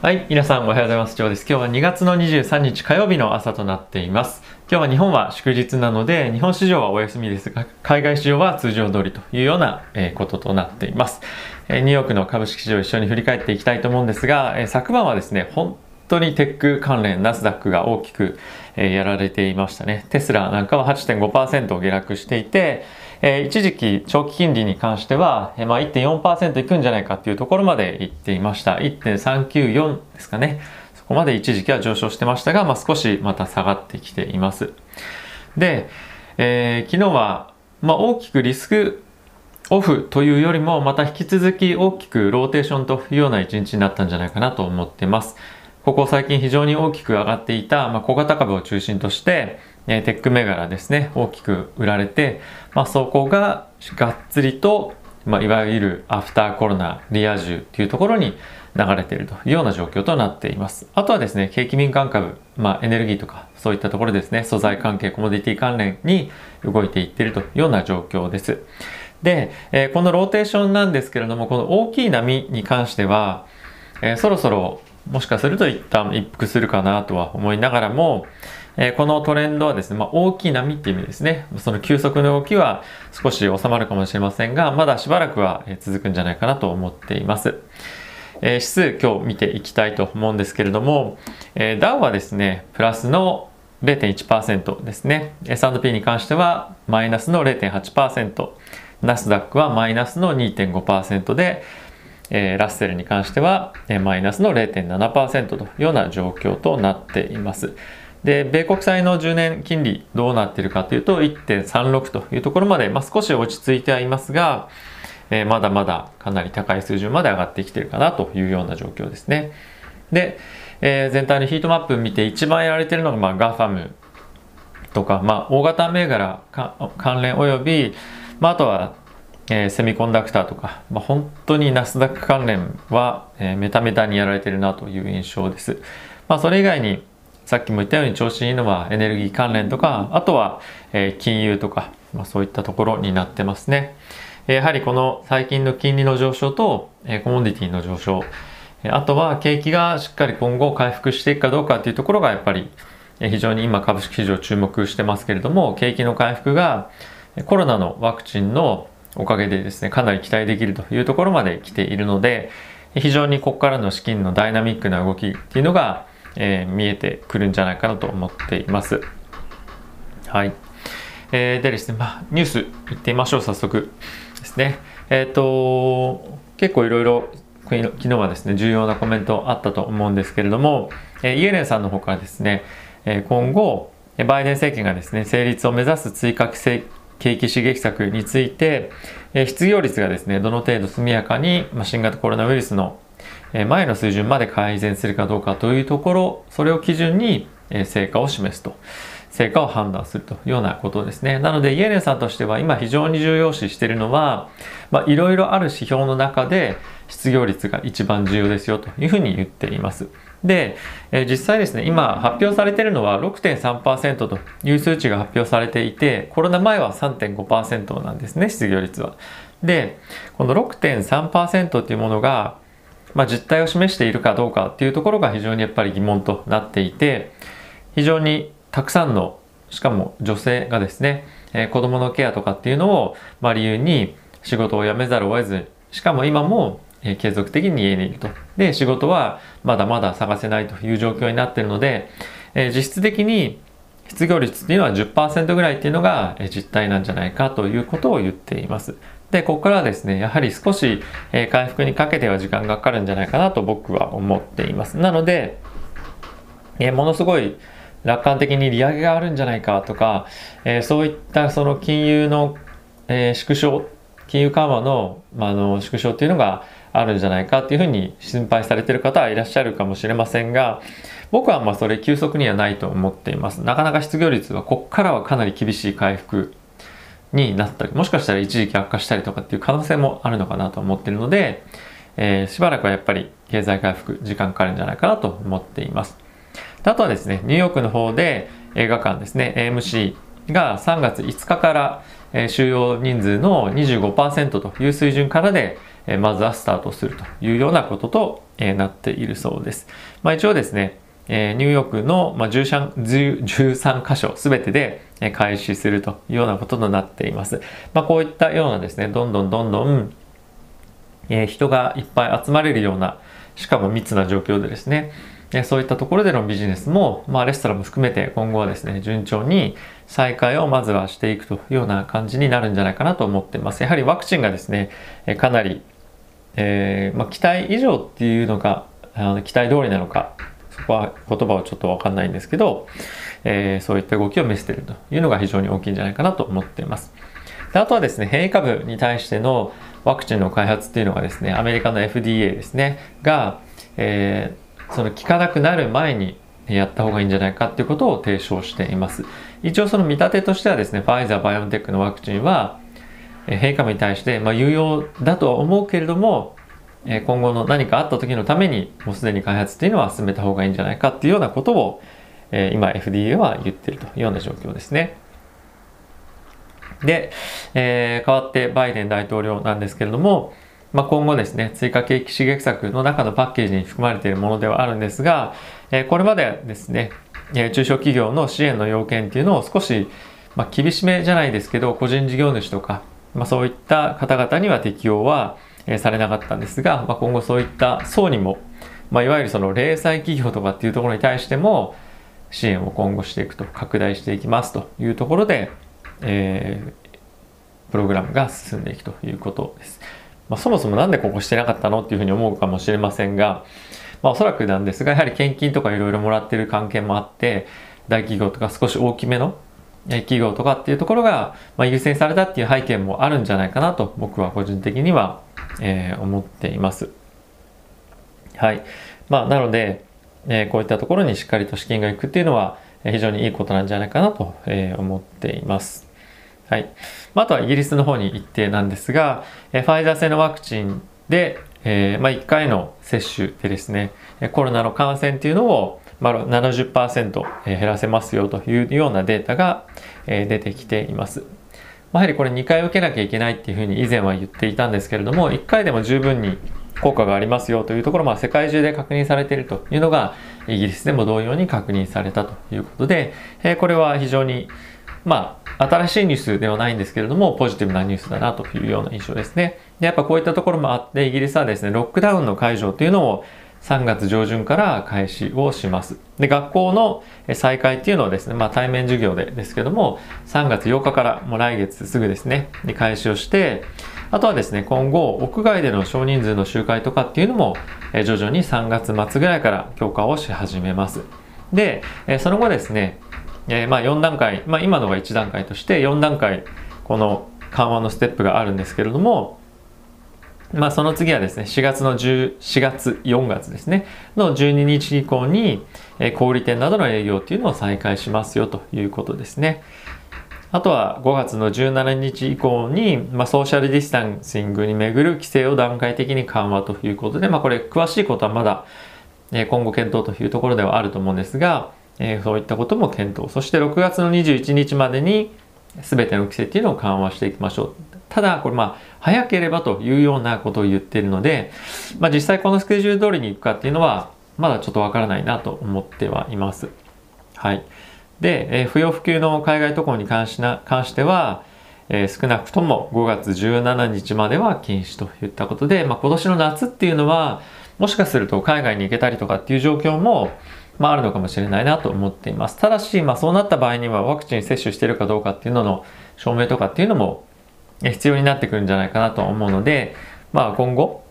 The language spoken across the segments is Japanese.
はい、皆さんおはようございます。ジョーです。今日は2月の23日火曜日の朝となっています。今日は日本は祝日なので、日本市場はお休みですが、海外市場は通常通りというような、えーこととなっています、えーニューヨークの株式市場を一緒に振り返っていきたいと思うんですが、えー昨晩はですね、本当にテック関連、ナスダックが大きく、えーやられていましたね。テスラなんかは8.5%下落していて、えー一時期長期金利に関しては、えーまあ、1.4%いくんじゃないかっていうところまで行っていました。1.394ですかね。そこまで一時期は上昇してましたが、まあ、少しまた下がってきています。で、えー昨日は、まあ、大きくリスクオフというよりもまた引き続き大きくローテーションというような一日になったんじゃないかなと思ってます。ここ最近非常に大きく上がっていた、まあ、小型株を中心として、えテック銘柄ですね、大きく売られて、まあ、そこががっつりと、まあ、いわゆるアフターコロナリア充というところに流れているというような状況となっています。あとはですね、景気民間株、まあ、エネルギーとかそういったところですね、素材関係、コモディティ関連に動いていっているというような状況です。で、えーこのローテーションなんですけれども、この大きい波に関しては、えーそろそろもしかすると一旦一服するかなとは思いながらも、えーこのトレンドはですね、まあ、大きい波っていう意味ですね。その急速な動きは少し収まるかもしれませんが、まだしばらくは続くんじゃないかなと思っています。えー指数今日見ていきたいと思うんですけれども、えーダウはですね、プラスの0.1%ですね。S&P に関してはマイナスの0.8%、ナスダックはマイナスの2.5%で、えーラッセルに関しては、えーマイナスの0.7%というような状況となっています。で、米国債の10年金利どうなっているかというと1.36というところまで、まあ、少し落ち着いてはいますが、えーまだまだかなり高い水準まで上がってきているかなというような状況ですね。で、えー全体のヒートマップ見て一番やられているのが、まあ、ガファムとか、まあ、大型銘柄関連および、まあ、あとは、えーセミコンダクターとか、まあ、本当にナスダック関連は、えーメタメタにやられてるなという印象です。まあ、それ以外にさっきも言ったように調子いいのはエネルギー関連とかあとは、えー金融とか、まあ、そういったところになってますね。やはりこの最近の金利の上昇と、えコモディティの上昇あとは景気がしっかり今後回復していくかどうかっていうところがやっぱり非常に今株式市場注目してますけれども景気の回復がコロナのワクチンのおかげでですねかなり期待できるというところまで来ているので非常にここからの資金のダイナミックな動きっていうのが、えー見えてくるんじゃないかなと思っています。はい。えーでですね、まあ、ニュースいってみましょう、早速ですね。えっ、と、結構いろいろ、昨日はですね、重要なコメントあったと思うんですけれども、えーイエレンさんの方からですね、えー今後、えバイデン政権がですね、成立を目指す追加景景気刺激策について、え失業率がですね、どの程度速やかに、ま、新型コロナウイルスの前の水準まで改善するかどうかというところ、それを基準に成果を示すと。成果を判断するというようなことですね。なので、イエレンさんとしては今非常に重要視しているのは、まあ、いろいろある指標の中で失業率が一番重要ですよというふうに言っています。で、えー実際ですね、今発表されているのは6.3%という数値が発表されていて、コロナ前は3.5%なんですね、失業率は。で、この6.3%っていうものが、まあ、実態を示しているかどうかっていうところが非常にやっぱり疑問となっていて非常にたくさんのしかも女性がですね、えー子供のケアとかっていうのを、まあ、理由に仕事を辞めざるを得ずしかも今も、え継続的に家にいるとで仕事はまだまだ探せないという状況になっているので、え実質的に失業率っていうのは10%ぐらいっていうのが実態なんじゃないかということを言っています。で、ここからはですね、やはり少し、え回復にかけては時間がかかるんじゃないかなと僕は思っています。なので、えものすごい楽観的に利上げがあるんじゃないかとか、えそういったその金融の、え縮小、金融緩和の,、ま、あの縮小っていうのがあるんじゃないかっていうふうに心配されている方はいらっしゃるかもしれませんが、僕はまあそれ急速にはないと思っています。なかなか失業率はここからはかなり厳しい回復になったり、もしかしたら一時期悪化したりとかっていう可能性もあるのかなと思っているので、えーしばらくはやっぱり経済回復時間かかるんじゃないかなと思っています。あとはですね、ニューヨークの方で映画館ですね、AMC が3月5日から、収容人数の25%という水準からで、えまずはスタートするというようなことと、えなっているそうです。まあ、一応ですね、えニューヨークの、ま 13, 13箇所全てで開始するというようなこととなっています。まあ、こういったようなですね、どんどんどんどん、え人がいっぱい集まれるような、しかも密な状況でですね、そういったところでのビジネスも、まあ、レストランも含めて今後はですね、順調に再開をまずはしていくというような感じになるんじゃないかなと思っています。やはりワクチンがですね、かなり、えー、まあ、期待以上っていうのが、あの期待通りなのか、そこは言葉はちょっとわかんないんですけど、えー、そういった動きを見せているというのが非常に大きいんじゃないかなと思っています。であとはですね、変異株に対してのワクチンの開発っていうのがですね、アメリカの FDA ですね、が、えー、その効かなくなる前にやった方がいいんじゃないかっていうことを提唱しています。一応その見立てとしてはですね、ファイザー、バイオンテックのワクチンは、変異株に対して、まあ、有用だとは思うけれども、今後の何かあった時のためにもうすでに開発っていうのは進めた方がいいんじゃないかっていうようなことを、え今 FDA は言ってるというような状況ですね。で、えー、代わってバイデン大統領なんですけれども、まあ、今後ですね、追加景気刺激策の中のパッケージに含まれているものではあるんですが、えー、これまでですね、え中小企業の支援の要件っていうのを少し、まあ、厳しめじゃないですけど、個人事業主とか、まあ、そういった方々には適用は、えー、されなかったんですが、まあ、今後そういった層にも、まあ、いわゆるその零細企業とかっていうところに対しても支援を今後していくと拡大していきますというところで、えー、プログラムが進んでいくということです。まあ、そもそも何でここしてなかったのっていうふうに思うかもしれませんが、まあ、おそらくなんですが、やはり献金とかいろいろもらってる関係もあって、大企業とか少し大きめの企業とかっていうところが、まあ、優先されたっていう背景もあるんじゃないかなと僕は個人的には、え、思っています。はい。まあ、なので、え、こういったところにしっかりと資金がいくっていうのは非常にいいことなんじゃないかなと、え、思っています。はい。まあ、あとはイギリスの方に行ってなんですが、えファイザー製のワクチンで、え、まあ、1回の接種でですね、コロナの感染っていうのを、まあ、70%減らせますよというようなデータが出てきています。やはりこれ2回受けなきゃいけないっていうふうに以前は言っていたんですけれども、1回でも十分に効果がありますよというところ、まあ、世界中で確認されているというのが、イギリスでも同様に確認されたということで、えこれは非常に、まあ、新しいニュースではないんですけれども、ポジティブなニュースだなというような印象ですね。で、やっぱこういったところもあって、イギリスはですね、ロックダウンの解除というのを3月上旬から開始をします。で、学校の再開っていうのはですね、まあ対面授業でですけども、3月8日からもう来月すぐですね、で開始をして、あとはですね、今後、屋外での少人数の集会とかっていうのも、徐々に3月末ぐらいから強化をし始めます。で、その後ですね、まあ4段階、まあ今のが1段階として4段階、この緩和のステップがあるんですけれども、まあその次はですね、4月の10、4月、4月ですね、の12日以降に、え小売店などの営業っていうのを再開しますよということですね。あとは5月の17日以降に、まあ、ソーシャルディスタンシングにめぐる規制を段階的に緩和ということで、まあ、これ詳しいことはまだ、え今後検討というところではあると思うんですが、えそういったことも検討。そして6月の21日までに全ての規制っていうのを緩和していきましょう。ただ、これまあ、早ければというようなことを言っているので、まあ実際このスケジュール通りに行くかっていうのは、まだちょっとわからないなと思ってはいます。はい。で、えー、不要不急の海外渡航に関しな関しては、えー、少なくとも5月17日までは禁止といったことで、まあ、今年の夏っていうのはもしかすると海外に行けたりとかっていう状況も、まあ、あるのかもしれないなと思っています。ただし、まあ、そうなった場合にはワクチン接種してるかどうかっていうのの証明とかっていうのも必要になってくるんじゃないかなと思うので、まあ、今後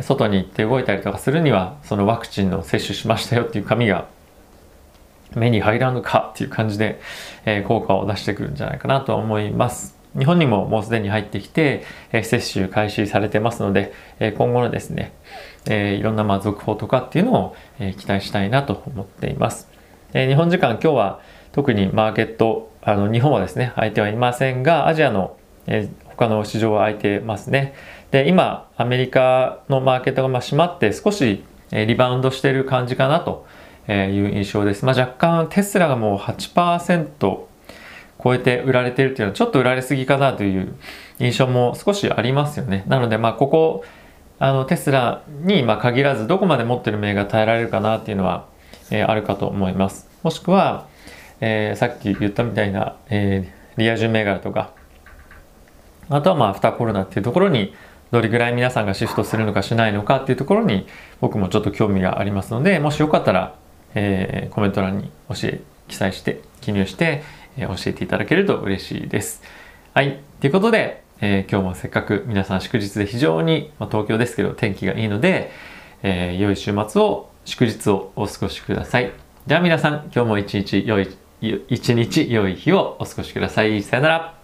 外に行って動いたりとかするにはそのワクチンの接種しましたよっていう紙が目に入らぬかっていう感じで、えー、効果を出してくるんじゃないかなと思います。日本にももうすでに入ってきて、えー、接種開始されてますので、えー、今後のですね、えいろんなまあ続報とかっていうのを、え期待したいなと思っています。え日本時間今日は特にマーケット、あの日本はですね、空いてはいませんが、アジアの、え他の市場は空いてますね。で、今、アメリカのマーケットがま閉まって少しリバウンドしてる感じかなという印象です。まあ、若干テスラがもう8%超えて売られてるっていうのはちょっと売られすぎかなという印象も少しありますよね。なのでまあここあのテスラにま限らずどこまで持ってる銘柄耐えられるかなっていうのは、えー、あるかと思いますもしくは、えー、さっき言ったみたいな、えー、リア充銘柄とかあとはまあアフターコロナっていうところにどれぐらい皆さんがシフトするのかしないのかっていうところに僕もちょっと興味がありますのでもしよかったら、えー、コメント欄に教え記載して記入して、えー、教えていただけると嬉しいです。はい。ということで、えー、今日もせっかく皆さん祝日で非常に、まあ、東京ですけど天気がいいので、えー、良い週末を祝日をお過ごしください。では皆さん今日も一日良い一日良い日をお過ごしください。さよなら。